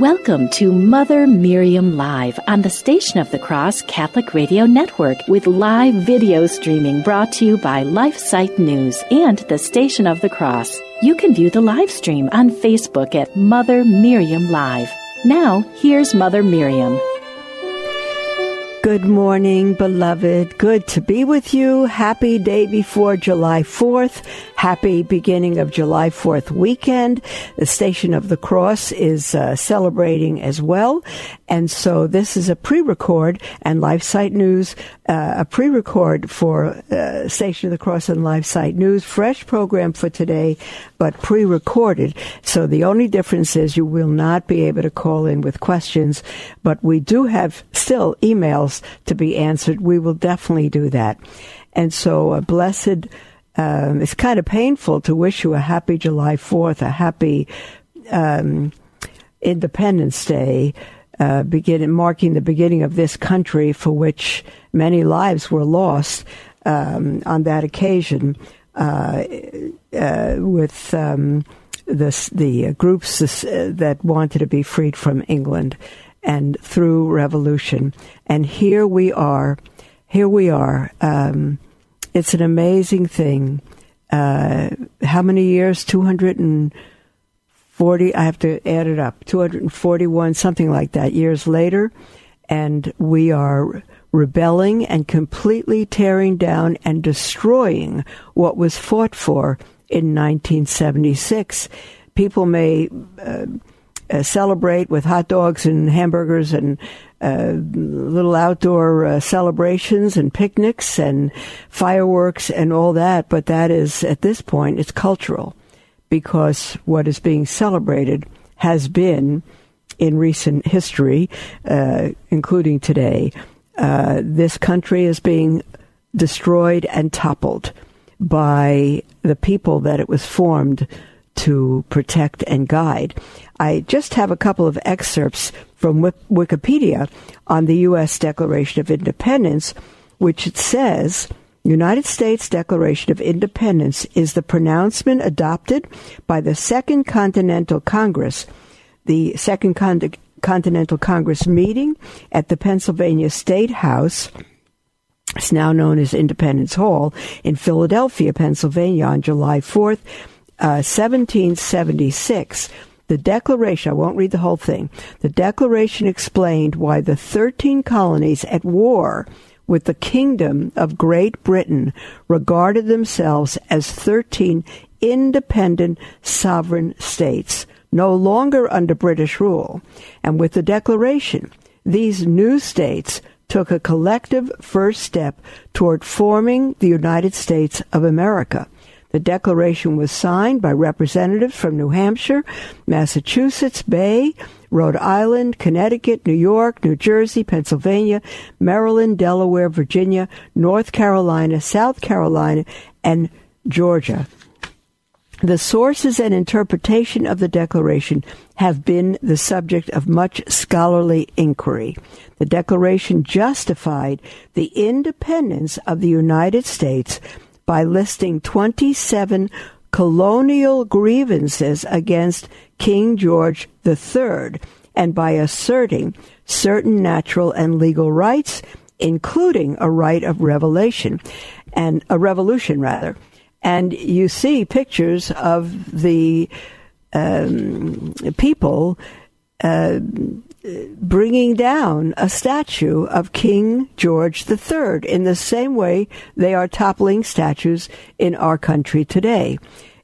Welcome to Mother Miriam Live on the Station of the Cross Catholic Radio Network with live video streaming brought to you by LifeSite News and the Station of the Cross. You can view the live stream on Facebook at Mother Miriam Live. Now, here's Mother Miriam. Good morning, beloved. Good to be with you. Happy day before July 4th. Happy beginning of July 4th weekend. The Station of the Cross is uh, celebrating as well. And so this is a pre-record and LifeSite News, uh, a pre-record for uh, Station of the Cross and LifeSite News. Fresh program for today, but pre-recorded. So the only difference is you will not be able to call in with questions, but we do have still emails to be answered. We will definitely do that. And so a blessed, um, it's kind of painful to wish you a happy July 4th, a happy um, Independence Day uh, beginning, marking the beginning of this country for which many lives were lost um, on that occasion uh, uh, with um, the, the groups that wanted to be freed from England and through revolution. And here we are. Here we are. Um, it's an amazing thing. Uh, how many years? 200 and 40, I have to add it up, 241, something like that, years later. And we are rebelling and completely tearing down and destroying what was fought for in 1976. People may uh, uh, celebrate with hot dogs and hamburgers and uh, little outdoor uh, celebrations and picnics and fireworks and all that, but that is, at this point, it's cultural because what is being celebrated has been in recent history, uh, including today, uh, this country is being destroyed and toppled by the people that it was formed to protect and guide. I just have a couple of excerpts from Wikipedia on the U.S. Declaration of Independence, which it says United States Declaration of Independence is the pronouncement adopted by the Second Continental Congress, the Second Con- Continental Congress meeting at the Pennsylvania State House. It's now known as Independence Hall in Philadelphia, Pennsylvania on July 4th, uh, 1776. The Declaration, I won't read the whole thing. The Declaration explained why the 13 colonies at war with the Kingdom of Great Britain regarded themselves as 13 independent sovereign states, no longer under British rule. And with the declaration, these new states took a collective first step toward forming the United States of America. The declaration was signed by representatives from New Hampshire, Massachusetts Bay, Rhode Island, Connecticut, New York, New Jersey, Pennsylvania, Maryland, Delaware, Virginia, North Carolina, South Carolina, and Georgia. The sources and interpretation of the Declaration have been the subject of much scholarly inquiry. The Declaration justified the independence of the United States by listing 27 colonial grievances against King George III and by asserting certain natural and legal rights, including a right of revelation and a revolution rather. And you see pictures of the um, people uh, bringing down a statue of King George III in the same way they are toppling statues in our country today.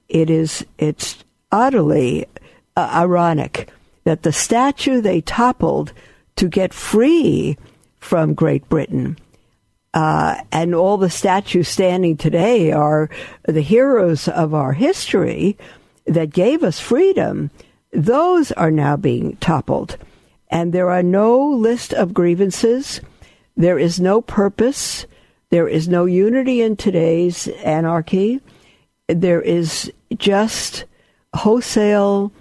It is it's utterly uh, ironic that the statue they toppled to get free from Great Britain uh, and all the statues standing today are the heroes of our history that gave us freedom. Those are now being toppled and there are no list of grievances. There is no purpose. There is no unity in today's anarchy. There is just wholesale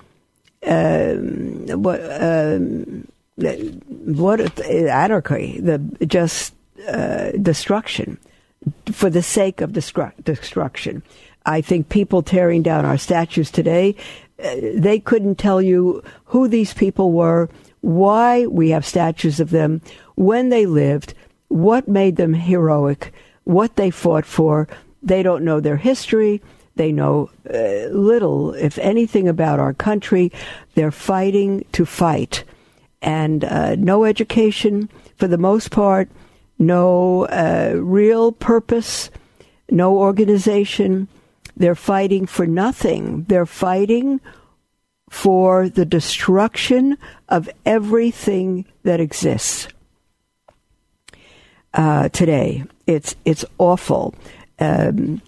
um, what um, what anarchy, the just uh, destruction for the sake of destru- destruction. I think people tearing down our statues today uh, they couldn't tell you who these people were, why we have statues of them, when they lived, what made them heroic, what they fought for. They don't know their history. They know uh, little, if anything, about our country. They're fighting to fight. And uh, no education, for the most part, no uh, real purpose, no organization. They're fighting for nothing. They're fighting for the destruction of everything that exists uh, today. It's it's awful, um,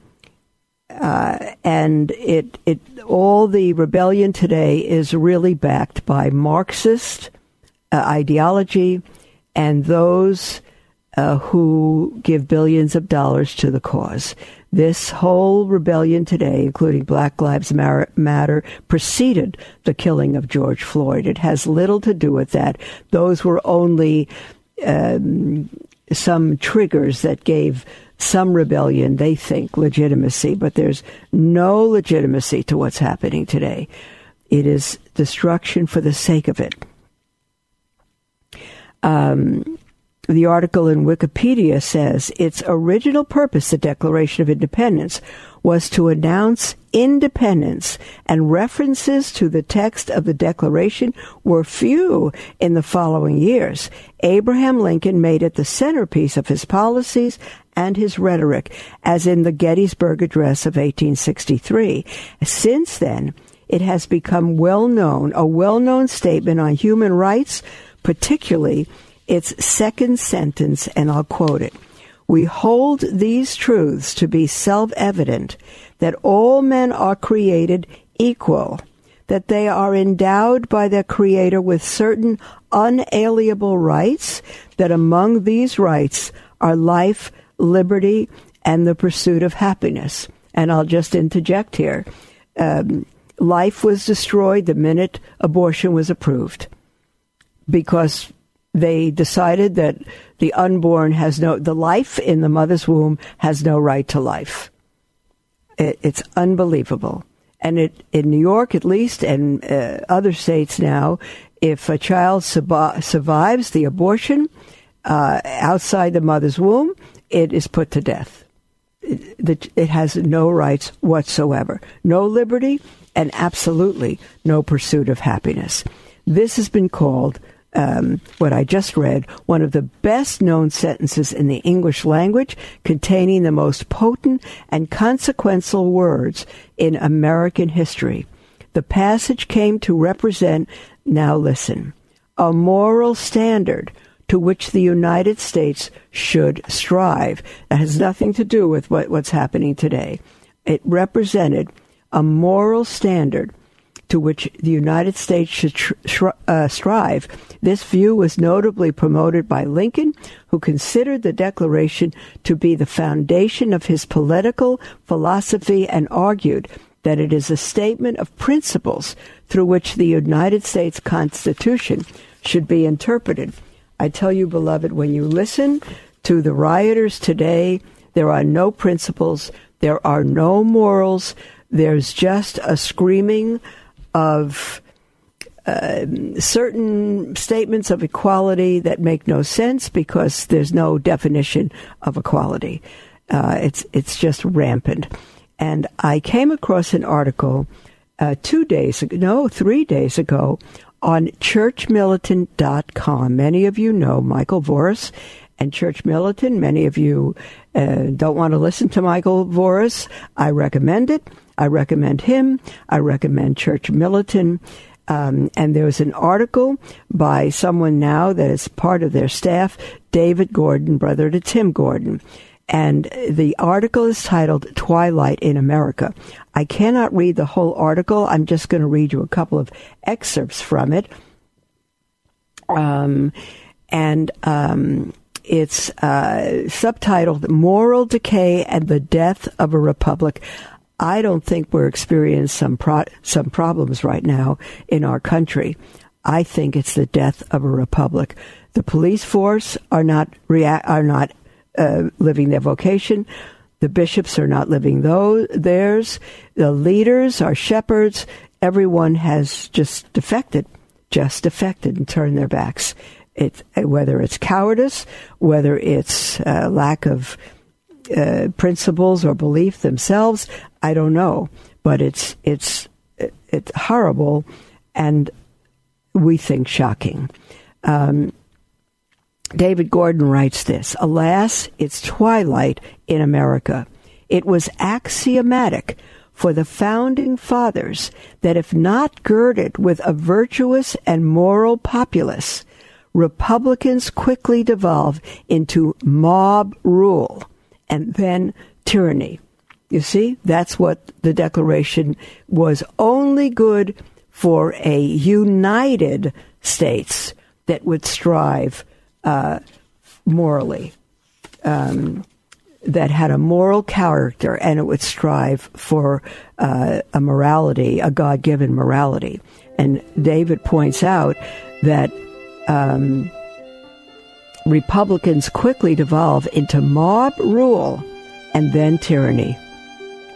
uh, and it it all the rebellion today is really backed by Marxist uh, ideology and those uh, who give billions of dollars to the cause. This whole rebellion today, including Black Lives Matter, preceded the killing of George Floyd. It has little to do with that. Those were only um, some triggers that gave some rebellion, they think, legitimacy, but there's no legitimacy to what's happening today. It is destruction for the sake of it. Um, the article in Wikipedia says its original purpose, the Declaration of Independence, was to announce independence, and references to the text of the Declaration were few in the following years. Abraham Lincoln made it the centerpiece of his policies and his rhetoric, as in the Gettysburg Address of 1863. Since then, it has become well known, a well known statement on human rights, particularly its second sentence, and I'll quote it. We hold these truths to be self evident that all men are created equal, that they are endowed by their Creator with certain unalienable rights, that among these rights are life, liberty, and the pursuit of happiness. And I'll just interject here. Um, life was destroyed the minute abortion was approved because they decided that the unborn has no, the life in the mother's womb has no right to life. It, it's unbelievable. And it, in New York, at least, and uh, other states now, if a child sub- survives the abortion uh, outside the mother's womb, it is put to death. It, it has no rights whatsoever, no liberty, and absolutely no pursuit of happiness. This has been called um, what I just read, one of the best known sentences in the English language, containing the most potent and consequential words in American history. The passage came to represent, now listen, a moral standard to which the United States should strive. That has nothing to do with what, what's happening today. It represented a moral standard to which the United States should uh, strive. This view was notably promoted by Lincoln, who considered the Declaration to be the foundation of his political philosophy and argued that it is a statement of principles through which the United States Constitution should be interpreted. I tell you, beloved, when you listen to the rioters today, there are no principles, there are no morals, there's just a screaming of uh, certain statements of equality that make no sense because there's no definition of equality. Uh, it's it's just rampant. And I came across an article uh, two days ago, no, three days ago, on churchmilitant.com. Many of you know Michael Voris and Church Militant. Many of you uh, don't want to listen to Michael Voris. I recommend it. I recommend him. I recommend Church Militant. Um, and there's an article by someone now that is part of their staff, David Gordon, brother to Tim Gordon. And the article is titled Twilight in America. I cannot read the whole article. I'm just going to read you a couple of excerpts from it. Um, and um, it's uh, subtitled Moral Decay and the Death of a Republic. I don't think we're experiencing some pro- some problems right now in our country. I think it's the death of a republic. The police force are not rea- are not uh, living their vocation. The bishops are not living those theirs. The leaders are shepherds, everyone has just defected, just defected and turned their backs. Whether it's cowardice, whether it's uh, lack of uh, principles or belief themselves, I don't know. But it's it's it's horrible, and we think shocking. Um, David Gordon writes this Alas, it's twilight in America. It was axiomatic for the founding fathers that if not girded with a virtuous and moral populace, Republicans quickly devolve into mob rule and then tyranny. You see, that's what the Declaration was only good for a united states that would strive uh, morally, um, that had a moral character, and it would strive for uh, a morality, a God given morality. And David points out that um, Republicans quickly devolve into mob rule and then tyranny.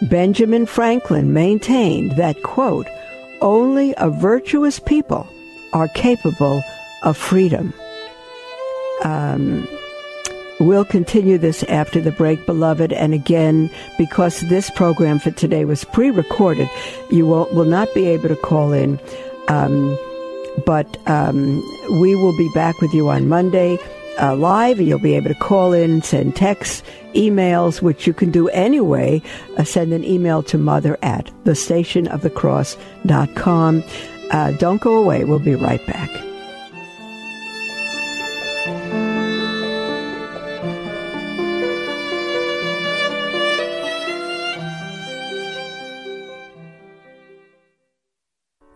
Benjamin Franklin maintained that, quote, only a virtuous people are capable of freedom. Um, we'll continue this after the break, beloved. And again, because this program for today was pre recorded, you will, will not be able to call in. Um, but um, we will be back with you on Monday uh, live, you'll be able to call in, send texts, emails, which you can do anyway. Uh, send an email to mother at thestationofthecross.com. Uh, don't go away. We'll be right back.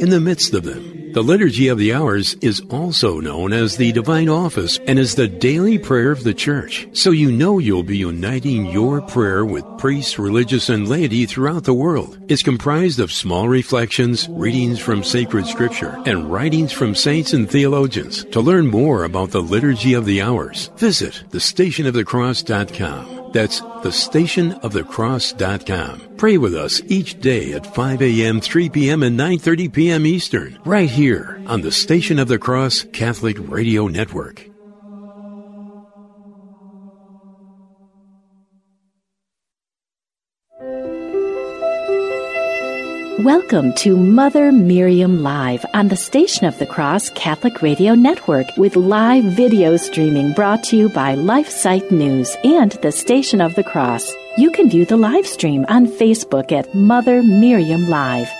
in the midst of them. The Liturgy of the Hours is also known as the Divine Office and is the daily prayer of the Church. So you know you'll be uniting your prayer with priests, religious, and laity throughout the world. It's comprised of small reflections, readings from sacred scripture, and writings from saints and theologians. To learn more about the Liturgy of the Hours, visit thestationofthecross.com. That's thestationofthecross.com. Pray with us each day at 5 a.m., 3 p.m., and 9.30 p.m. Eastern, right here on the Station of the Cross Catholic Radio Network. Welcome to Mother Miriam Live on the Station of the Cross Catholic Radio Network with live video streaming brought to you by LifeSite News and the Station of the Cross. You can view the live stream on Facebook at Mother Miriam Live.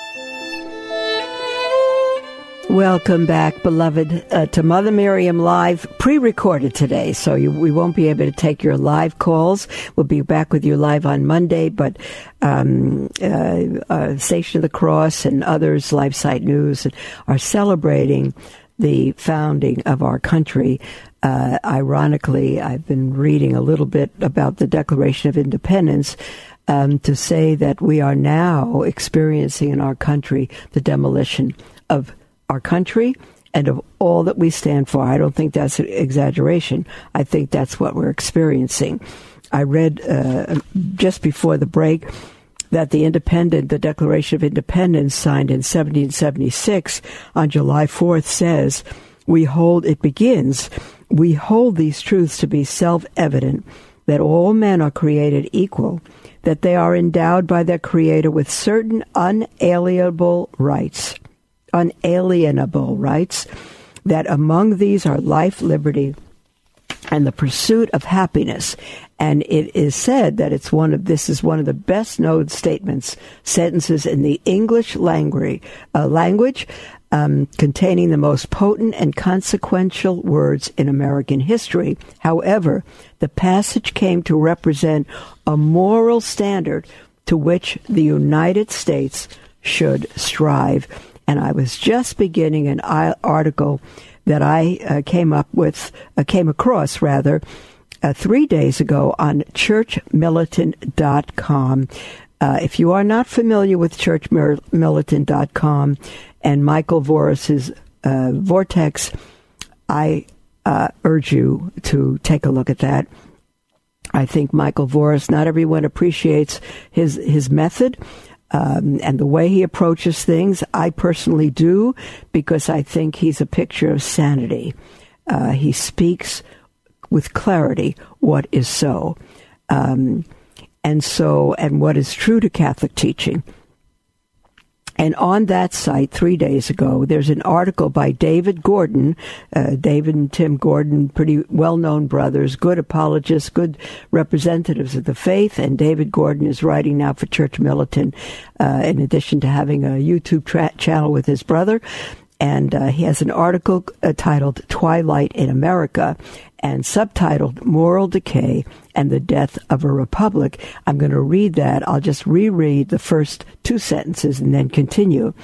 Welcome back, beloved, uh, to Mother Miriam Live, pre-recorded today, so you, we won't be able to take your live calls. We'll be back with you live on Monday, but um, uh, uh, Station of the Cross and others, LifeSite News, are celebrating the founding of our country. Uh, ironically, I've been reading a little bit about the Declaration of Independence. Um, to say that we are now experiencing in our country the demolition of our country and of all that we stand for. I don't think that's an exaggeration. I think that's what we're experiencing. I read uh, just before the break that the independent, the Declaration of Independence signed in 1776 on July 4th says, we hold, it begins, we hold these truths to be self-evident that all men are created equal, that they are endowed by their Creator with certain unalienable rights, unalienable rights, that among these are life, liberty, and the pursuit of happiness. And it is said that it's one of this is one of the best known statements, sentences in the English language, uh, language um, containing the most potent and consequential words in American history. However, the passage came to represent a moral standard to which the United States should strive. And I was just beginning an article that I uh, came up with, uh, came across rather, uh, three days ago on churchmilitant.com. Uh, if you are not familiar with churchmilitant.com and Michael Voris's uh, Vortex, I uh, urge you to take a look at that. I think Michael Voris, not everyone appreciates his, his method. Um, and the way he approaches things, I personally do because I think he's a picture of sanity. Uh, he speaks with clarity what is so. Um, and so, and what is true to Catholic teaching. And on that site, three days ago, there's an article by David Gordon. Uh, David and Tim Gordon, pretty well known brothers, good apologists, good representatives of the faith. And David Gordon is writing now for Church Militant, uh, in addition to having a YouTube tra- channel with his brother and uh, he has an article uh, titled Twilight in America and subtitled Moral Decay and the Death of a Republic. I'm going to read that. I'll just reread the first two sentences and then continue.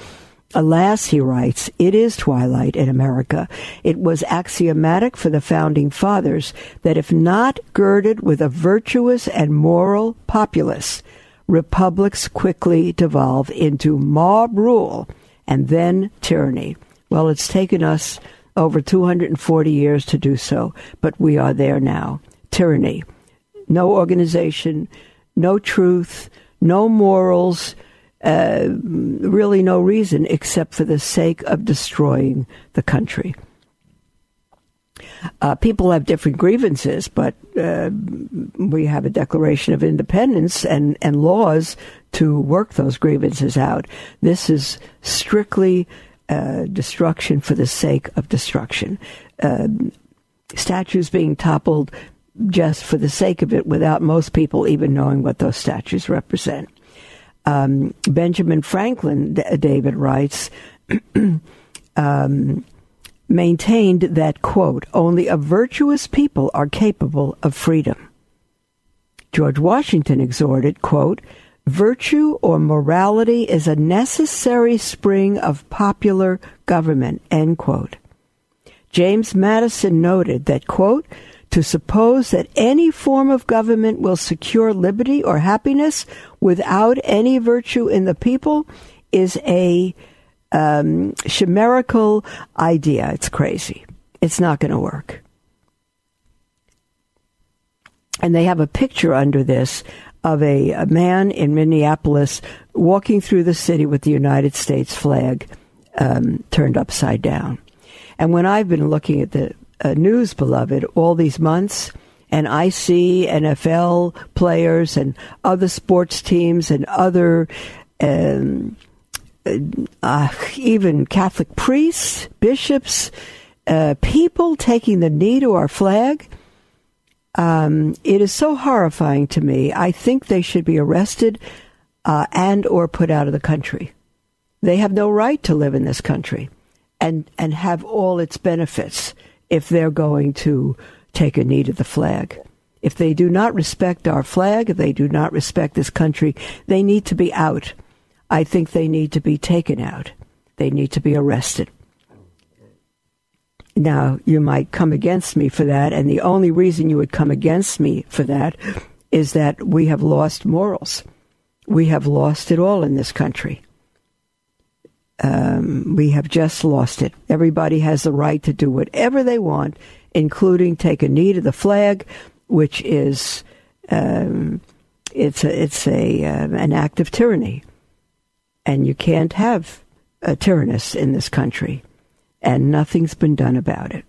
Alas, he writes, it is twilight in America. It was axiomatic for the founding fathers that if not girded with a virtuous and moral populace, republics quickly devolve into mob rule and then tyranny. Well, it's taken us over 240 years to do so, but we are there now. Tyranny. No organization, no truth, no morals, uh, really no reason except for the sake of destroying the country. Uh, people have different grievances, but uh, we have a Declaration of Independence and, and laws to work those grievances out. This is strictly uh, destruction for the sake of destruction. Uh, statues being toppled just for the sake of it without most people even knowing what those statues represent. Um, Benjamin Franklin, David writes, um, maintained that, quote, only a virtuous people are capable of freedom. George Washington exhorted, quote, Virtue or morality is a necessary spring of popular government, end quote. James Madison noted that, quote, to suppose that any form of government will secure liberty or happiness without any virtue in the people is a um, chimerical idea. It's crazy. It's not going to work. And they have a picture under this of a, a man in Minneapolis walking through the city with the United States flag um, turned upside down. And when I've been looking at the uh, news, beloved, all these months, and I see NFL players and other sports teams and other um, uh, even Catholic priests, bishops, uh, people taking the knee to our flag um, it is so horrifying to me. I think they should be arrested uh, and or put out of the country. They have no right to live in this country and and have all its benefits if they're going to take a knee to the flag. If they do not respect our flag, if they do not respect this country, they need to be out. I think they need to be taken out. They need to be arrested. Now, you might come against me for that, and the only reason you would come against me for that is that we have lost morals. We have lost it all in this country. Um, we have just lost it. Everybody has the right to do whatever they want, including take a knee to the flag, which is Um, it's a, it's a uh, an act of tyranny, and you can't have a tyrannous in this country, and nothing's been done about it.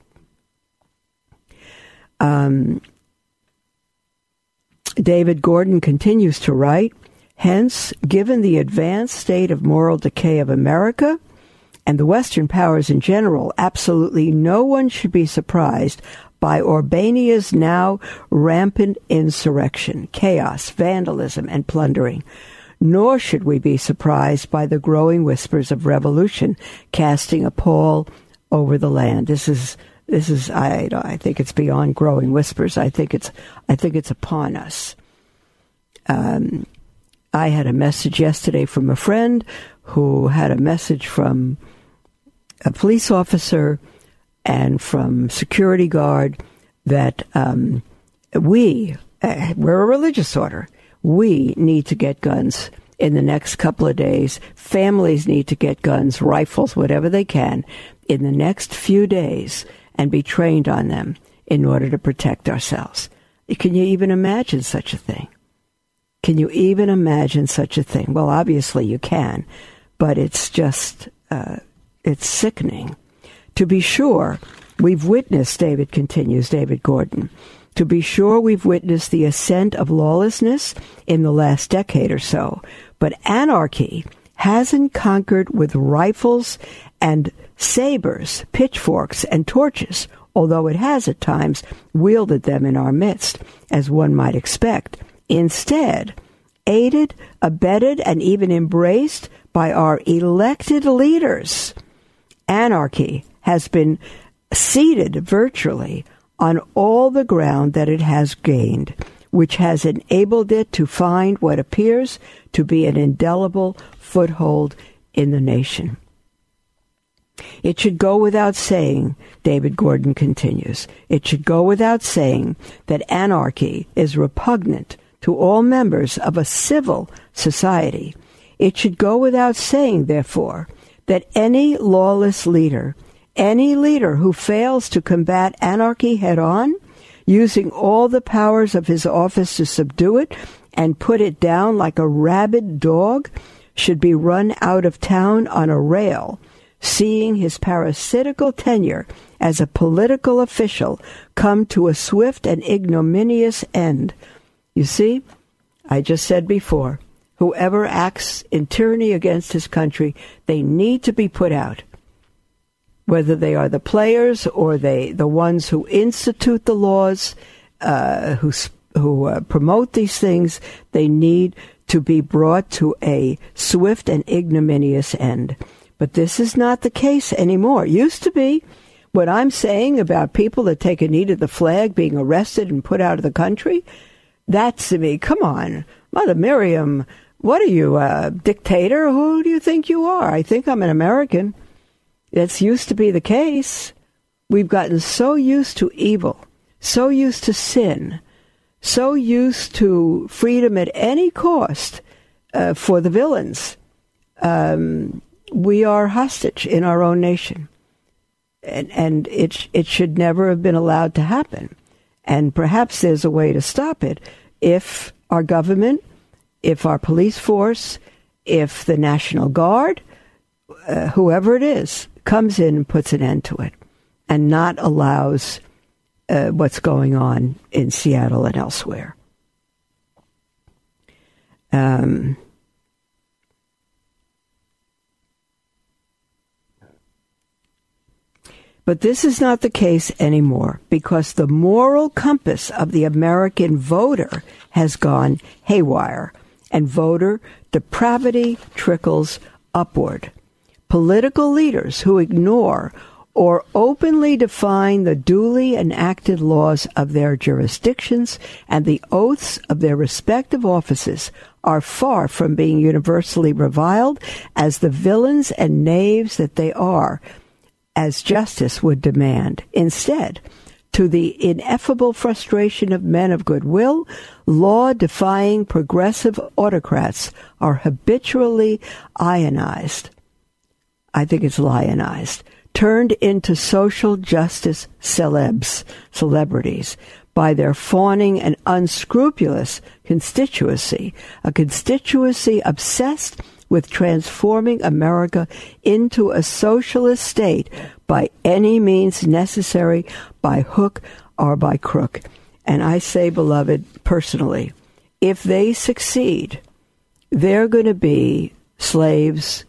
Um, David Gordon continues to write. Hence, given the advanced state of moral decay of America and the Western powers in general, absolutely no one should be surprised by Albania's now rampant insurrection, chaos, vandalism, and plundering. Nor should we be surprised by the growing whispers of revolution casting a pall over the land. This is this is I I think it's beyond growing whispers. I think it's I think it's upon us. Um, I had a message yesterday from a friend who had a message from a police officer and from security guard that um, we, uh, we're a religious order, we need to get guns in the next couple of days. Families need to get guns, rifles, whatever they can, in the next few days and be trained on them in order to protect ourselves. Can you even imagine such a thing? Can you even imagine such a thing? Well, obviously you can, but it's just, uh, it's sickening. To be sure, we've witnessed, David continues, David Gordon, to be sure we've witnessed the ascent of lawlessness in the last decade or so, but anarchy hasn't conquered with rifles and sabers, pitchforks, and torches, although it has at times wielded them in our midst, as one might expect. Instead, aided, abetted, and even embraced by our elected leaders, anarchy has been seated virtually on all the ground that it has gained, which has enabled it to find what appears to be an indelible foothold in the nation. It should go without saying, David Gordon continues, it should go without saying that anarchy is repugnant to all members of a civil society. It should go without saying, therefore, that any lawless leader any leader who fails to combat anarchy head on, using all the powers of his office to subdue it and put it down like a rabid dog, should be run out of town on a rail, seeing his parasitical tenure as a political official come to a swift and ignominious end. You see, I just said before, whoever acts in tyranny against his country, they need to be put out whether they are the players or they the ones who institute the laws, uh, who who uh, promote these things, they need to be brought to a swift and ignominious end. But this is not the case anymore. It used to be. What I'm saying about people that take a knee to the flag being arrested and put out of the country, that's to me. Come on, Mother Miriam, what are you, a dictator? Who do you think you are? I think I'm an American. That's used to be the case. We've gotten so used to evil, so used to sin, so used to freedom at any cost uh, for the villains. Um, we are hostage in our own nation. And, and it, it should never have been allowed to happen. And perhaps there's a way to stop it if our government, if our police force, if the National Guard, uh, whoever it is, comes in and puts an end to it and not allows uh, what's going on in Seattle and elsewhere. Um, But this is not the case anymore because the moral compass of the American voter has gone haywire, and voter depravity trickles upward political leaders who ignore or openly define the duly enacted laws of their jurisdictions and the oaths of their respective offices are far from being universally reviled as the villains and knaves that they are, as justice would demand. Instead, to the ineffable frustration of men of goodwill, law defying progressive autocrats are habitually ionized I think it's lionized, turned into social justice celebs, celebrities, by their fawning and unscrupulous constituency, a constituency obsessed with transforming America into a socialist state by any means necessary, by hook or by crook. And I say, beloved, personally, if they succeed, they're going to be slaves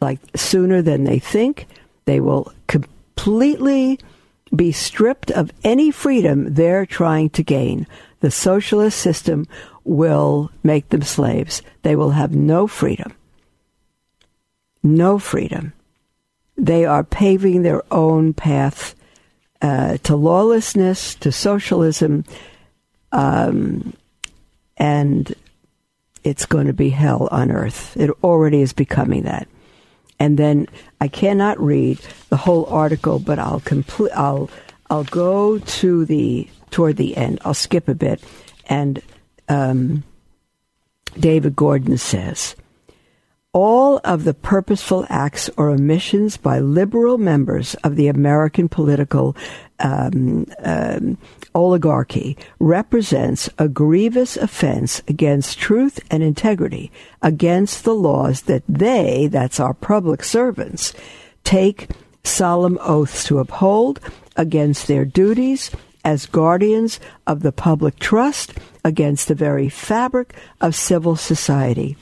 like sooner than they think. They will completely be stripped of any freedom they're trying to gain. The socialist system will make them slaves. They will have no freedom. No freedom. They are paving their own path uh, to lawlessness, to socialism, um, and it's going to be hell on earth. It already is becoming that. And then I cannot read the whole article, but I'll complete. I'll I'll go to the toward the end. I'll skip a bit, and um, David Gordon says all of the purposeful acts or omissions by liberal members of the American political um, um, oligarchy represents a grievous offense against truth and integrity, against the laws that they, that's our public servants, take solemn oaths to uphold, against their duties as guardians of the public trust, against the very fabric of civil society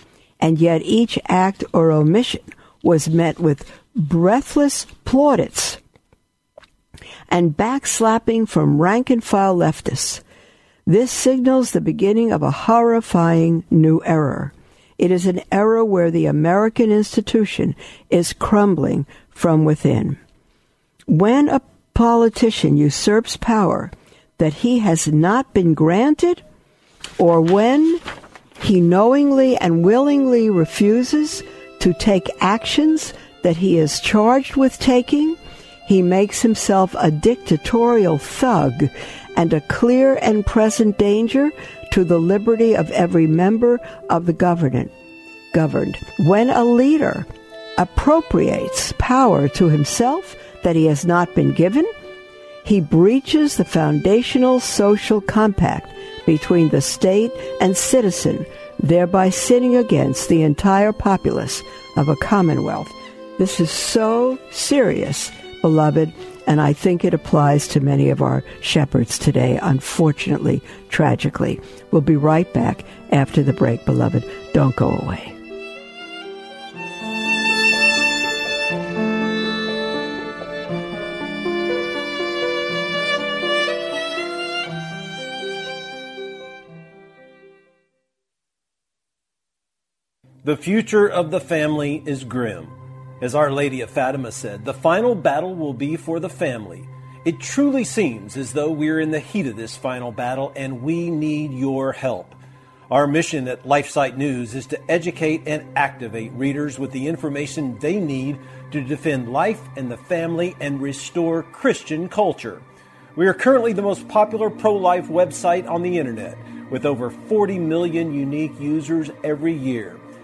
and yet each act or omission was met with breathless plaudits and backslapping from rank and file leftists. This signals the beginning of a horrifying new era. It is an era where the American institution is crumbling from within. When a politician usurps power that he has not been granted, or when he knowingly and willingly refuses to take actions that he is charged with taking. He makes himself a dictatorial thug and a clear and present danger to the liberty of every member of the government. Governed. When a leader appropriates power to himself that he has not been given, he breaches the foundational social compact between the state and citizen, thereby sinning against the entire populace of a commonwealth. This is so serious, beloved, and I think it applies to many of our shepherds today, unfortunately, tragically. We'll be right back after the break, beloved. Don't go away. The future of the family is grim. As Our Lady of Fatima said, the final battle will be for the family. It truly seems as though we're in the heat of this final battle and we need your help. Our mission at LifeSite News is to educate and activate readers with the information they need to defend life and the family and restore Christian culture. We are currently the most popular pro life website on the internet with over 40 million unique users every year.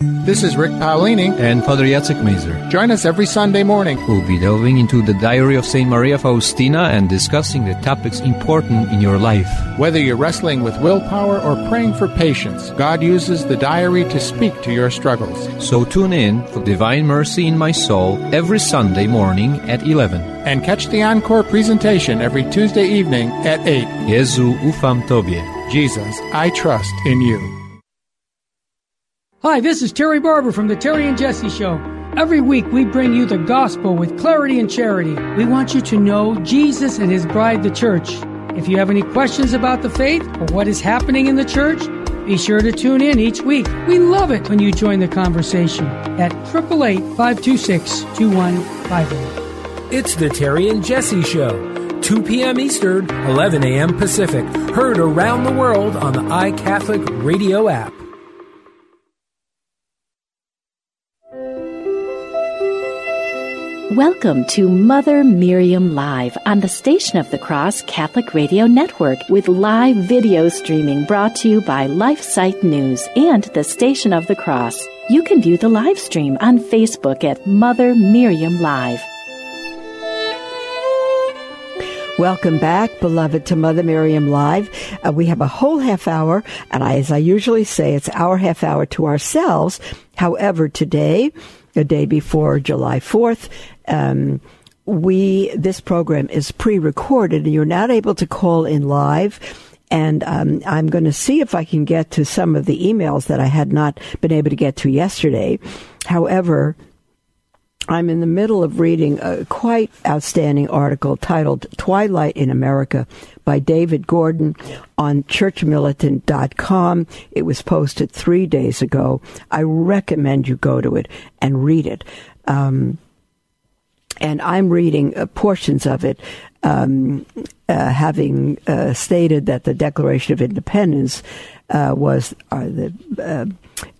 This is Rick Paolini and Father Jacek Mazer. Join us every Sunday morning. We'll be delving into the diary of St. Maria Faustina and discussing the topics important in your life. Whether you're wrestling with willpower or praying for patience, God uses the diary to speak to your struggles. So tune in for Divine Mercy in My Soul every Sunday morning at 11. And catch the encore presentation every Tuesday evening at 8. Jezu ufam Tobie. Jesus, I trust in you. Hi, this is Terry Barber from The Terry and Jesse Show. Every week we bring you the gospel with clarity and charity. We want you to know Jesus and his bride, the church. If you have any questions about the faith or what is happening in the church, be sure to tune in each week. We love it when you join the conversation at 888 526 2151. It's The Terry and Jesse Show 2 p.m. Eastern, 11 a.m. Pacific. Heard around the world on the iCatholic radio app. Welcome to Mother Miriam Live on the Station of the Cross Catholic Radio Network with live video streaming brought to you by LifeSite News and the Station of the Cross. You can view the live stream on Facebook at Mother Miriam Live. Welcome back, beloved, to Mother Miriam Live. Uh, we have a whole half hour, and I, as I usually say, it's our half hour to ourselves. However, today, the day before July 4th, um, we this program is pre-recorded, and you're not able to call in live. And um, I'm going to see if I can get to some of the emails that I had not been able to get to yesterday. However, I'm in the middle of reading a quite outstanding article titled Twilight in America by David Gordon on churchmilitant.com. It was posted three days ago. I recommend you go to it and read it. Um, and I'm reading uh, portions of it, um, uh, having uh, stated that the Declaration of Independence uh, was are the uh,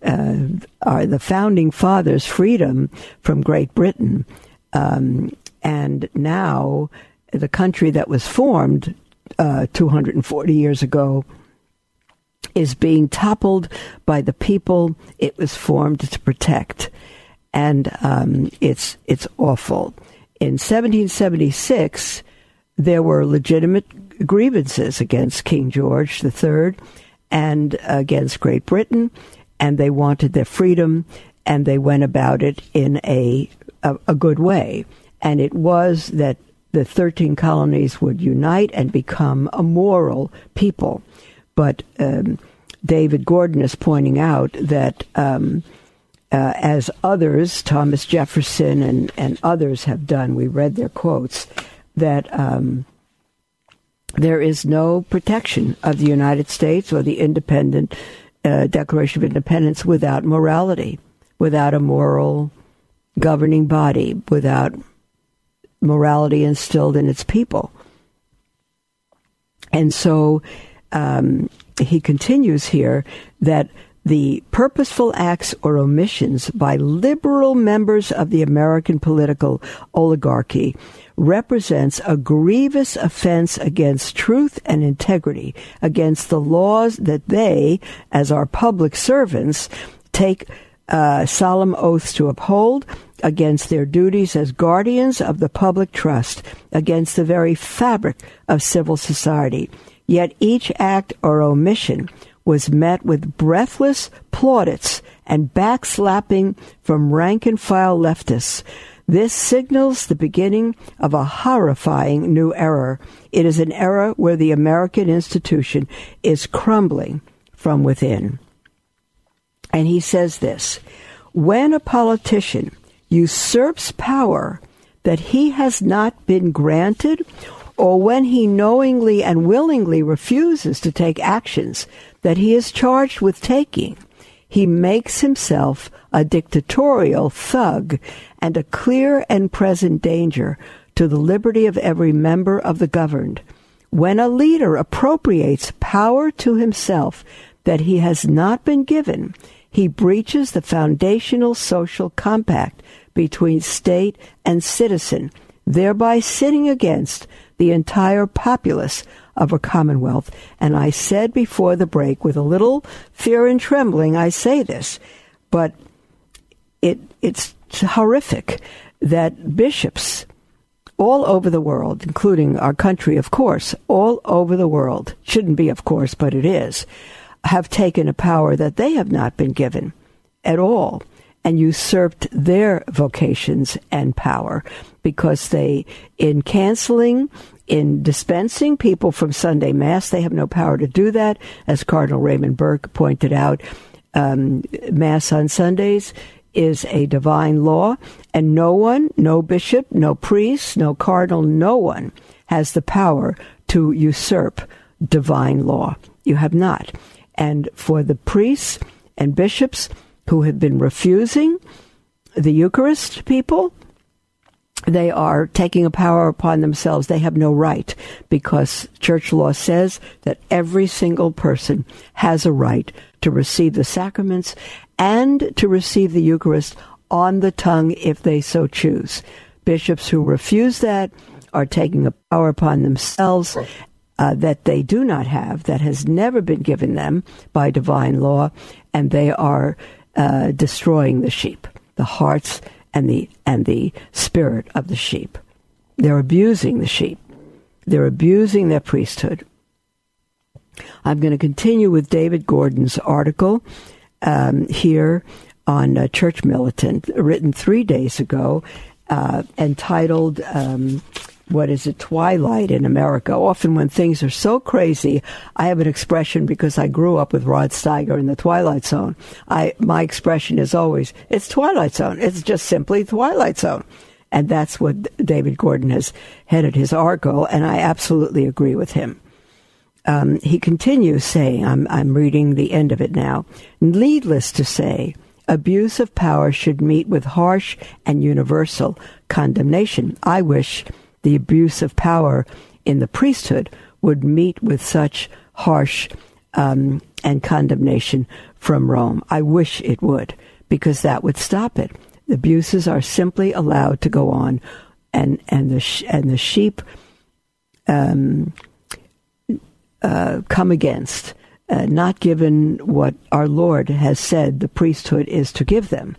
uh, are the founding fathers' freedom from Great Britain, um, and now the country that was formed 240 years ago is being toppled by the people it was formed to protect, and um, it's it's awful in 1776, there were legitimate grievances against King George III and against Great Britain, and they wanted their freedom, and they went about it in a, a, a good way. And it was that the 13 colonies would unite and become a moral people. But um, David Gordon is pointing out that um, uh, as others, Thomas Jefferson and, and others have done, we read their quotes, that um, there is no protection of the United States or the independent uh, Declaration of Independence without morality, without a moral governing body, without morality instilled in its people. And so um, he continues here that the purposeful acts or omissions by liberal members of the American political oligarchy represents a grievous offense against truth and integrity, against the laws that they, as our public servants, take uh, solemn oaths to uphold, against their duties as guardians of the public trust, against the very fabric of civil society. Yet each act or omission was met with breathless plaudits and backslapping from rank and file leftists. This signals the beginning of a horrifying new era. It is an era where the American institution is crumbling from within. And he says this when a politician usurps power that he has not been granted, or when he knowingly and willingly refuses to take actions that he is charged with taking, he makes himself a dictatorial thug and a clear and present danger to the liberty of every member of the governed. When a leader appropriates power to himself that he has not been given, he breaches the foundational social compact between state and citizen, thereby sitting against the entire populace of a commonwealth. And I said before the break, with a little fear and trembling, I say this, but it it's horrific that bishops all over the world, including our country, of course, all over the world, shouldn't be, of course, but it is, have taken a power that they have not been given at all and usurped their vocations and power because they, in canceling in dispensing people from Sunday Mass. They have no power to do that. As Cardinal Raymond Burke pointed out, um, Mass on Sundays is a divine law, and no one, no bishop, no priest, no cardinal, no one has the power to usurp divine law. You have not. And for the priests and bishops who have been refusing the Eucharist people, they are taking a power upon themselves they have no right because church law says that every single person has a right to receive the sacraments and to receive the Eucharist on the tongue if they so choose. Bishops who refuse that are taking a power upon themselves uh, that they do not have, that has never been given them by divine law, and they are uh, destroying the sheep, the hearts and the and the spirit of the sheep. They're abusing the sheep. They're abusing their priesthood. I'm going to continue with David Gordon's article um, here on uh, Church Militant, written three days ago, uh, entitled um, what is it, twilight in America. Often when things are so crazy, I have an expression because I grew up with Rod Steiger in the Twilight Zone. I, my expression is always, it's Twilight Zone. It's just simply Twilight Zone. And that's what David Gordon has headed his article, and I absolutely agree with him. Um, he continues saying, I'm, I'm reading the end of it now. Needless to say, abuse of power should meet with harsh and universal condemnation. I wish the abuse of power in the priesthood would meet with such harsh um, and condemnation from Rome. I wish it would, because that would stop it. The abuses are simply allowed to go on, and and the sh- and the sheep um, uh, come against, uh, not given what our Lord has said the priesthood is to give them,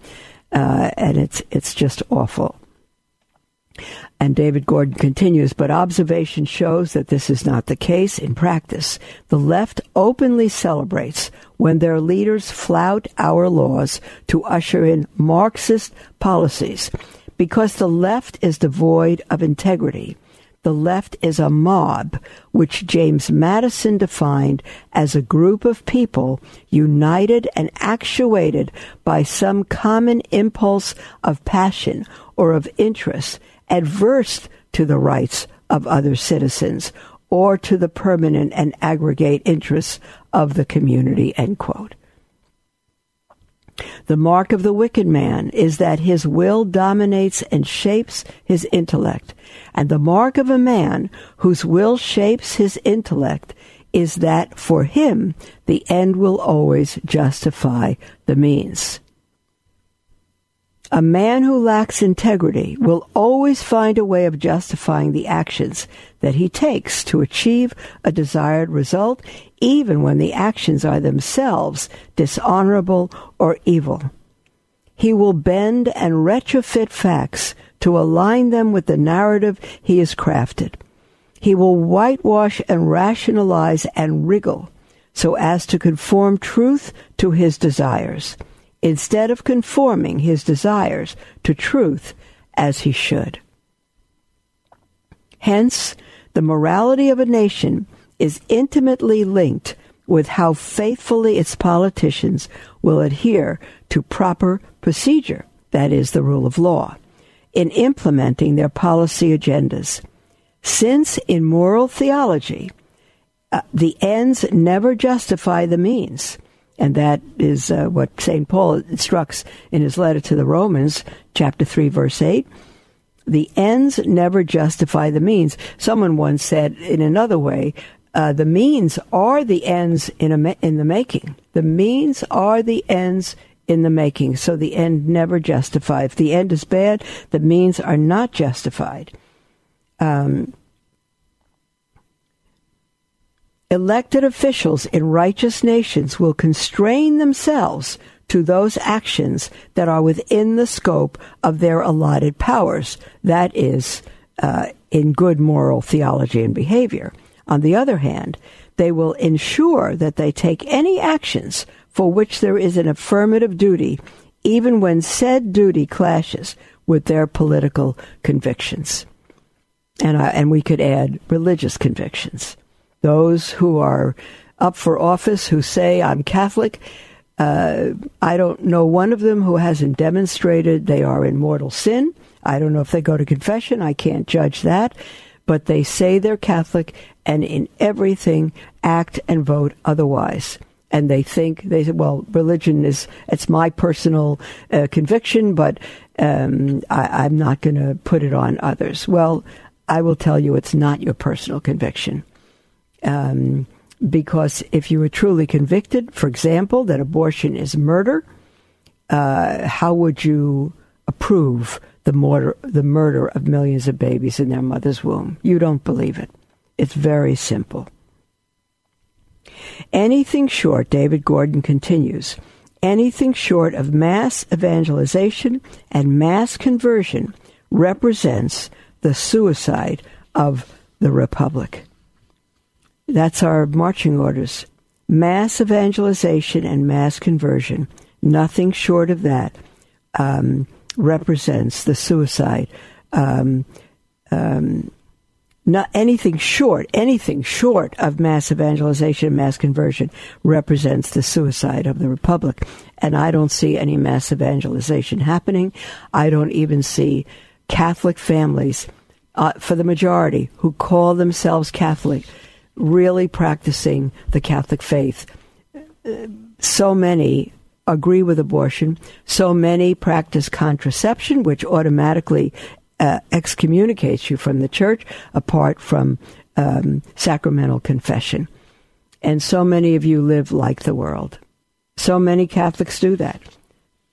uh, and it's it's just awful. And David Gordon continues, but observation shows that this is not the case in practice. The left openly celebrates when their leaders flout our laws to usher in Marxist policies because the left is devoid of integrity. The left is a mob, which James Madison defined as a group of people united and actuated by some common impulse of passion or of interest adverse to the rights of other citizens or to the permanent and aggregate interests of the community, end quote. The mark of the wicked man is that his will dominates and shapes his intellect. And the mark of a man whose will shapes his intellect is that for him the end will always justify the means. A man who lacks integrity will always find a way of justifying the actions that he takes to achieve a desired result, even when the actions are themselves dishonorable or evil. He will bend and retrofit facts to align them with the narrative he has crafted. He will whitewash and rationalize and wriggle so as to conform truth to his desires instead of conforming his desires to truth as he should. Hence, the morality of a nation is intimately linked with how faithfully its politicians will adhere to proper procedure, that is, the rule of law, in implementing their policy agendas. Since in moral theology, uh, the ends never justify the means, and that is uh, what St. Paul instructs in his letter to the Romans, chapter 3, verse 8. The ends never justify the means. Someone once said in another way, uh, the means are the ends in, a, in the making. The means are the ends in the making. So the end never justifies. If the end is bad, the means are not justified. Um, Elected officials in righteous nations will constrain themselves to those actions that are within the scope of their allotted powers. That is, uh, in good moral theology and behavior. On the other hand, they will ensure that they take any actions for which there is an affirmative duty, even when said duty clashes with their political convictions. And, I, and we could add religious convictions those who are up for office who say, I'm Catholic. Uh, I don't know one of them who hasn't demonstrated they are in mortal sin. I don't know if they go to confession. I can't judge that. But they say they're Catholic and in everything act and vote otherwise. and they think they say, well, religion is it's my personal uh, conviction, but um, I, I'm not going to put it on others. Well, I will tell you, it's not your personal conviction. Um, because if you were truly convicted, for example, that abortion is murder, uh, how would you approve the the murder of millions of babies in their mother's womb? You don't believe it. It's very simple. Anything short, David Gordon continues, anything short of mass evangelization and mass conversion represents the suicide of the Republic. That's our marching orders. Mass evangelization and mass conversion. Nothing short of that um, represents the suicide. Um, um, not anything short, anything short of mass evangelization and mass conversion represents the suicide of the republic. And I don't see any mass evangelization happening. I don't even see Catholic families, uh, for the majority, who call themselves Catholic, really practicing the Catholic faith. So many agree with abortion. So many practice contraception, which automatically uh, excommunicates you from the church apart from um, sacramental confession. And so many of you live like the world. So many Catholics do that.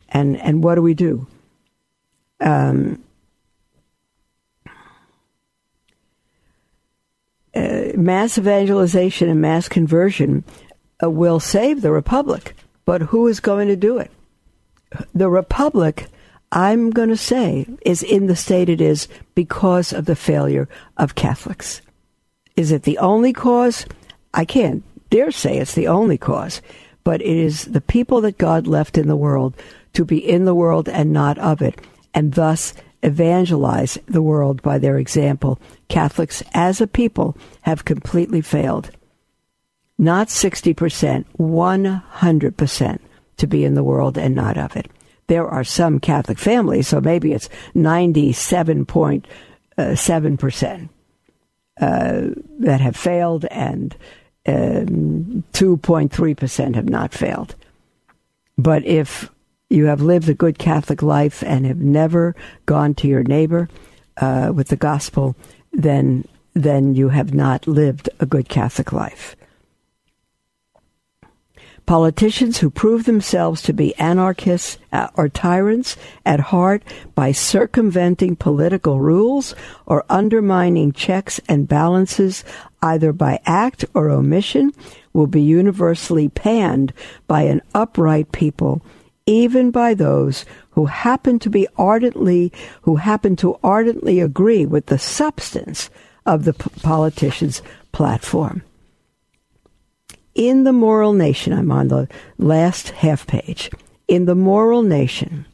And, and what do we do? Um, uh, mass evangelization and mass conversion uh, will save the republic, but who is going to do it? The republic I'm going to say is in the state it is because of the failure of Catholics. Is it the only cause? I can't dare say it's the only cause, but it is the people that God left in the world to be in the world and not of it, and thus evangelize the world by their example. Catholics as a people have completely failed. Not 60%, 100% to be in the world and not of it there are some Catholic families, so maybe it's 97.7% uh, that have failed and um, 2.3% have not failed. But if you have lived a good Catholic life and have never gone to your neighbor uh, with the gospel, then then you have not lived a good Catholic life. Politicians who prove themselves to be anarchists uh, or tyrants at heart by circumventing political rules or undermining checks and balances either by act or omission will be universally panned by an upright people even by those who happen to be ardently who happen to ardently agree with the substance of the p- politician's platform in the moral nation, I'm on the last half page. In the moral nation,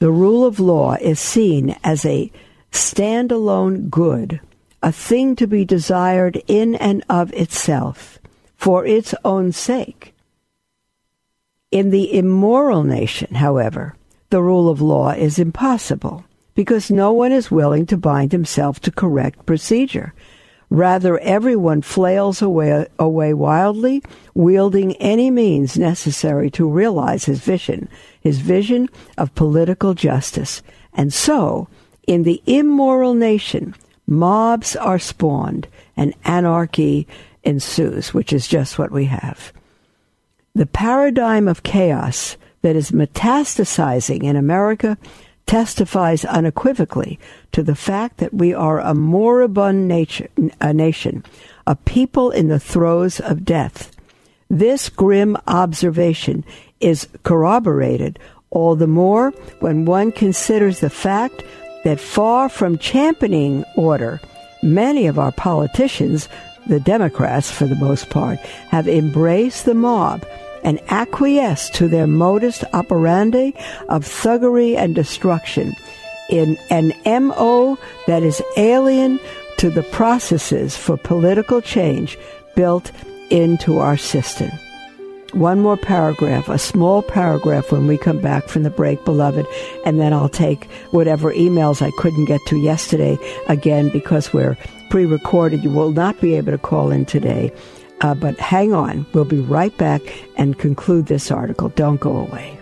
the rule of law is seen as a standalone good, a thing to be desired in and of itself for its own sake. In the immoral nation, however, the rule of law is impossible because no one is willing to bind himself to correct procedure. Rather, everyone flails away, away wildly, wielding any means necessary to realize his vision, his vision of political justice. And so, in the immoral nation, mobs are spawned and anarchy ensues, which is just what we have. The paradigm of chaos that is metastasizing in America testifies unequivocally to the fact that we are a moribund nature, a nation, a people in the throes of death. This grim observation is corroborated all the more when one considers the fact that far from championing order, many of our politicians, the Democrats for the most part, have embraced the mob and acquiesced to their modus operandi of thuggery and destruction in an MO that is alien to the processes for political change built into our system. One more paragraph, a small paragraph when we come back from the break, beloved, and then I'll take whatever emails I couldn't get to yesterday again because we're pre recorded. You will not be able to call in today. Uh, but hang on, we'll be right back and conclude this article. Don't go away.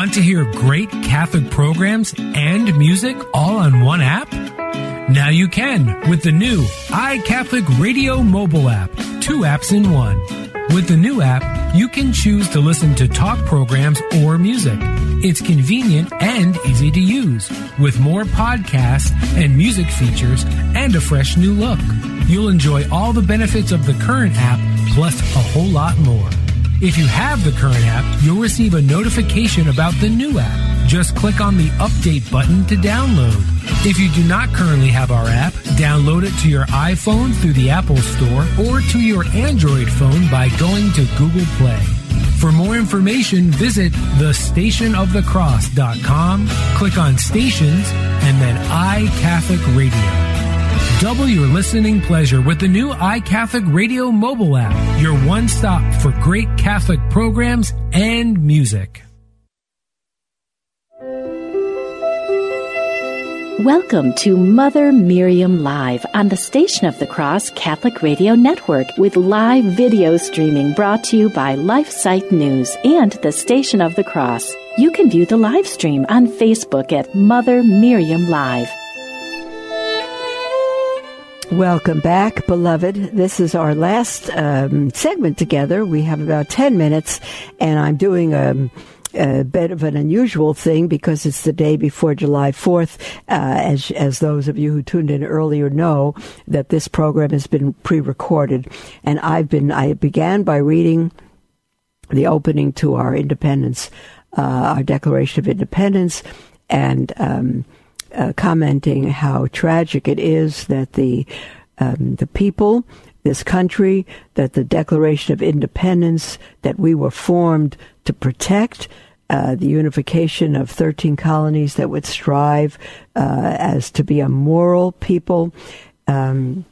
Want to hear great Catholic programs and music all on one app? Now you can with the new iCatholic Radio mobile app. Two apps in one. With the new app, you can choose to listen to talk programs or music. It's convenient and easy to use, with more podcasts and music features and a fresh new look. You'll enjoy all the benefits of the current app plus a whole lot more. If you have the current app, you'll receive a notification about the new app. Just click on the update button to download. If you do not currently have our app, download it to your iPhone through the Apple Store or to your Android phone by going to Google Play. For more information, visit thestationofthecross.com, click on Stations, and then iCatholic Radio. Double your listening pleasure with the new iCatholic Radio mobile app, your one stop for great Catholic programs and music. Welcome to Mother Miriam Live on the Station of the Cross Catholic Radio Network with live video streaming brought to you by LifeSite News and the Station of the Cross. You can view the live stream on Facebook at Mother Miriam Live. Welcome back, beloved. This is our last um, segment together. We have about 10 minutes, and I'm doing a, a bit of an unusual thing because it's the day before July 4th. Uh, as, as those of you who tuned in earlier know, that this program has been pre recorded. And I've been, I began by reading the opening to our independence, uh, our Declaration of Independence, and um, uh, commenting how tragic it is that the um, the people, this country, that the Declaration of Independence that we were formed to protect. Uh, the unification of 13 colonies that would strive uh, as to be a moral people. Um,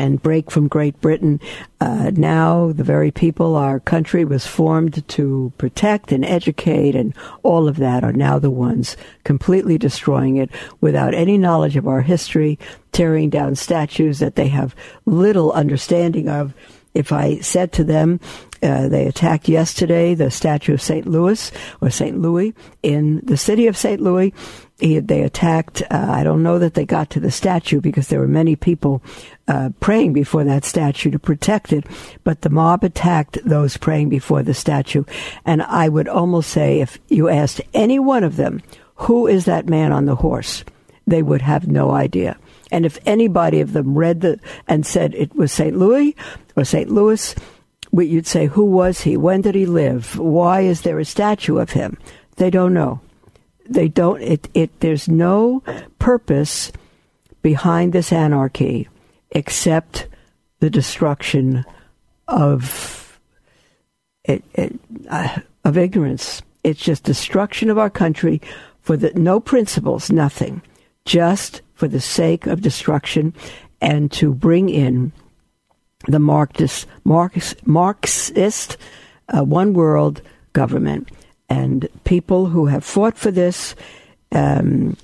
and break from Great Britain. Uh, now, the very people our country was formed to protect and educate and all of that are now the ones completely destroying it without any knowledge of our history, tearing down statues that they have little understanding of. If I said to them, uh, they attacked yesterday the statue of St. Louis or St. Louis in the city of St. Louis. He, they attacked. Uh, I don't know that they got to the statue because there were many people uh, praying before that statue to protect it, but the mob attacked those praying before the statue. And I would almost say, if you asked any one of them, who is that man on the horse, they would have no idea. And if anybody of them read the and said it was St. Louis or St. Louis, you'd say, who was he? When did he live? Why is there a statue of him? They don't know. They don't. It. It. There's no purpose behind this anarchy except the destruction of it, it, uh, of ignorance. It's just destruction of our country for the no principles, nothing, just for the sake of destruction and to bring in the Marxist, Marxist, Marxist uh, one world government. And people who have fought for this um,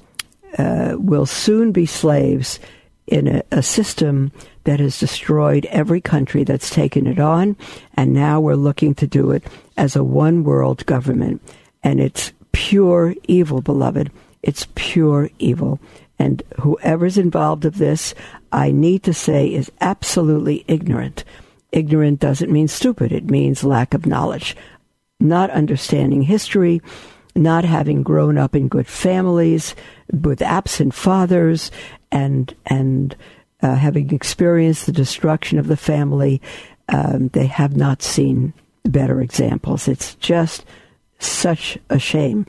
uh, will soon be slaves in a, a system that has destroyed every country that's taken it on, and now we're looking to do it as a one world government. And it's pure evil, beloved. It's pure evil. And whoever's involved of this, I need to say, is absolutely ignorant. Ignorant doesn't mean stupid. It means lack of knowledge, not understanding history, not having grown up in good families with absent fathers, and and uh, having experienced the destruction of the family, um, they have not seen better examples. It's just such a shame.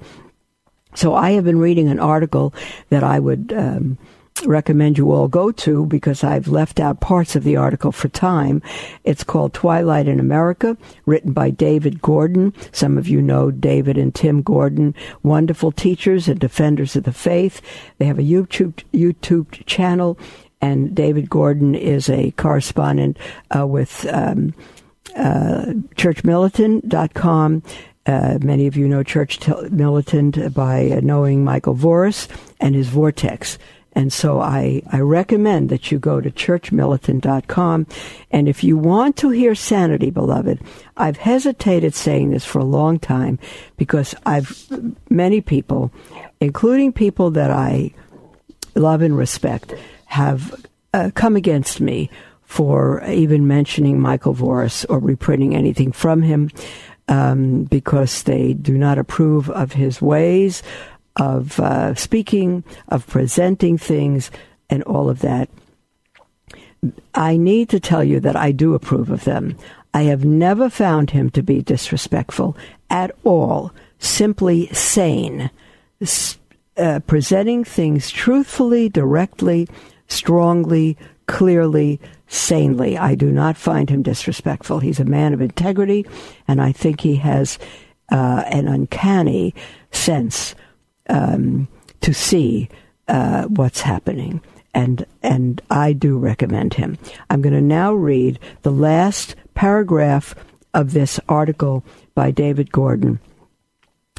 So I have been reading an article that I would um, recommend you all go to because I've left out parts of the article for time. It's called Twilight in America, written by David Gordon. Some of you know David and Tim Gordon, wonderful teachers and defenders of the faith. They have a YouTube YouTube channel and David Gordon is a correspondent uh, with um, uh, churchmilitant.com. Uh, many of you know Church Militant by uh, knowing Michael Voris and his Vortex. And so I, I recommend that you go to churchmilitant.com. And if you want to hear sanity, beloved, I've hesitated saying this for a long time because I've, many people, including people that I love and respect, have uh, come against me for even mentioning Michael Voris or reprinting anything from him um, because they do not approve of his ways of uh, speaking, of presenting things, and all of that. I need to tell you that I do approve of them. I have never found him to be disrespectful at all, simply sane, uh, presenting things truthfully, directly, strongly, clearly, sanely. I do not find him disrespectful. He's a man of integrity, and I think he has uh, an uncanny sense um, to see uh, what's happening. And, and I do recommend him. I'm going to now read the last paragraph of this article by David Gordon.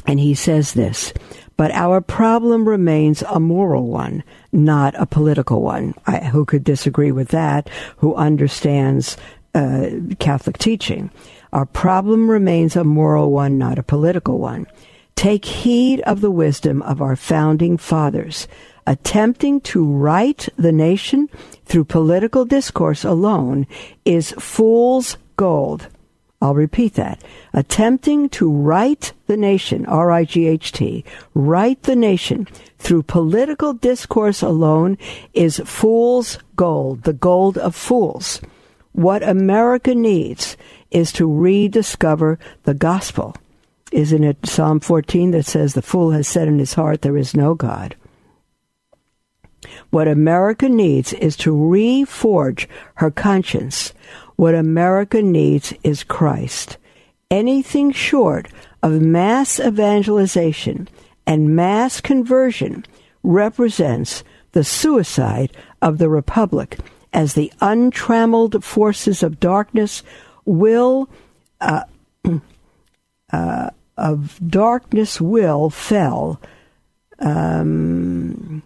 And he says this but our problem remains a moral one, not a political one. I, who could disagree with that? Who understands uh, Catholic teaching? Our problem remains a moral one, not a political one. Take heed of the wisdom of our founding fathers. Attempting to right the nation through political discourse alone is fool's gold. I'll repeat that. Attempting to right the nation, R-I-G-H-T, right the nation through political discourse alone is fool's gold, the gold of fools. What America needs is to rediscover the gospel. Isn't it Psalm 14 that says, The fool has said in his heart, There is no God? What America needs is to reforge her conscience what America needs is Christ. Anything short of mass evangelization and mass conversion represents the suicide of the Republic as the untrammeled forces of darkness will uh, uh, of darkness will fell. Um,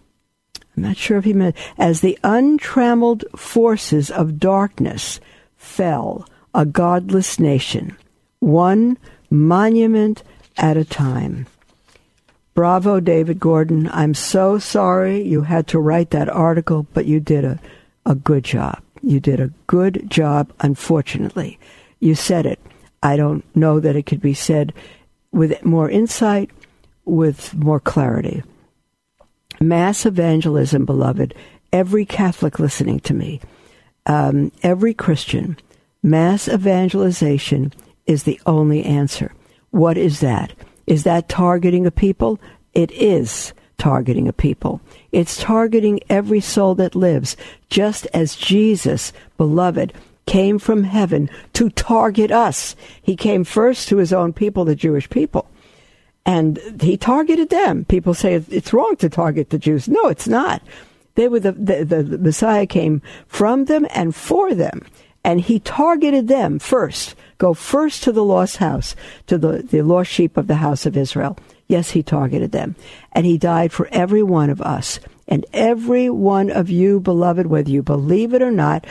I'm not sure if he meant as the untrammeled forces of darkness fell a godless nation, one monument at a time. Bravo, David Gordon. I'm so sorry you had to write that article, but you did a, a good job. You did a good job, unfortunately. You said it. I don't know that it could be said with more insight, with more clarity. Mass evangelism, beloved, every Catholic listening to me, um, every Christian, mass evangelization is the only answer. What is that? Is that targeting a people? It is targeting a people. It's targeting every soul that lives, just as Jesus, beloved, came from heaven to target us. He came first to his own people, the Jewish people. And he targeted them. People say it's wrong to target the Jews. No, it's not. They were the, the, the, Messiah came from them and for them. And he targeted them first. Go first to the lost house, to the, the lost sheep of the house of Israel. Yes, he targeted them. And he died for every one of us. And every one of you, beloved, whether you believe it or not,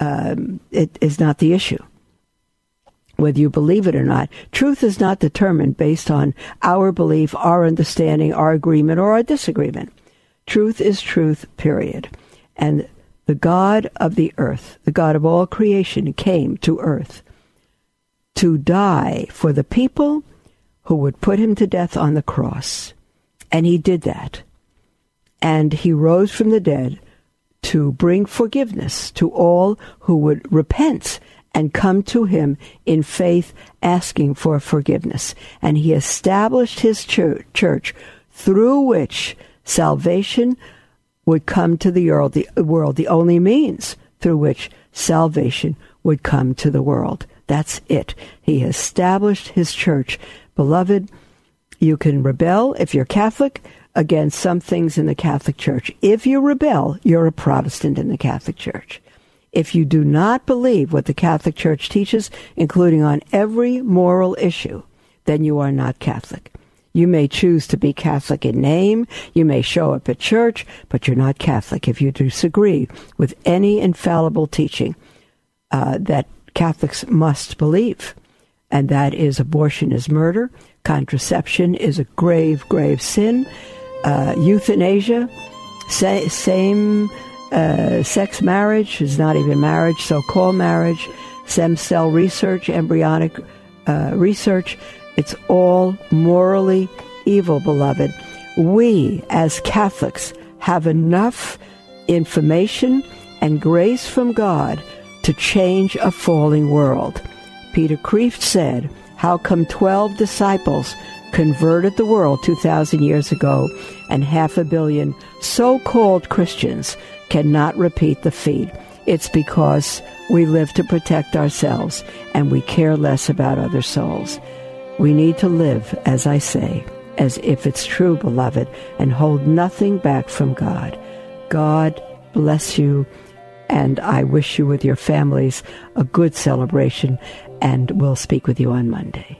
um, it is not the issue. Whether you believe it or not, truth is not determined based on our belief, our understanding, our agreement, or our disagreement. Truth is truth, period. And the God of the earth, the God of all creation, came to earth to die for the people who would put him to death on the cross. And he did that. And he rose from the dead to bring forgiveness to all who would repent and come to him in faith asking for forgiveness. And he established his church through which salvation would come to the world, the world, the only means through which salvation would come to the world. That's it. He established his church. Beloved, you can rebel if you're Catholic against some things in the Catholic Church. If you rebel, you're a Protestant in the Catholic Church. If you do not believe what the Catholic Church teaches, including on every moral issue, then you are not Catholic. You may choose to be Catholic in name, you may show up at church, but you're not Catholic if you disagree with any infallible teaching uh, that Catholics must believe. And that is abortion is murder, contraception is a grave, grave sin, uh, euthanasia, sa- same uh, sex marriage is not even marriage, so called marriage, stem cell research, embryonic uh, research it's all morally evil, beloved. We, as Catholics, have enough information and grace from God to change a falling world. Peter Kreeft said, How come 12 disciples converted the world 2,000 years ago and half a billion so called Christians cannot repeat the feat? It's because we live to protect ourselves and we care less about other souls. We need to live, as I say, as if it's true, beloved, and hold nothing back from God. God bless you, and I wish you with your families a good celebration, and we'll speak with you on Monday.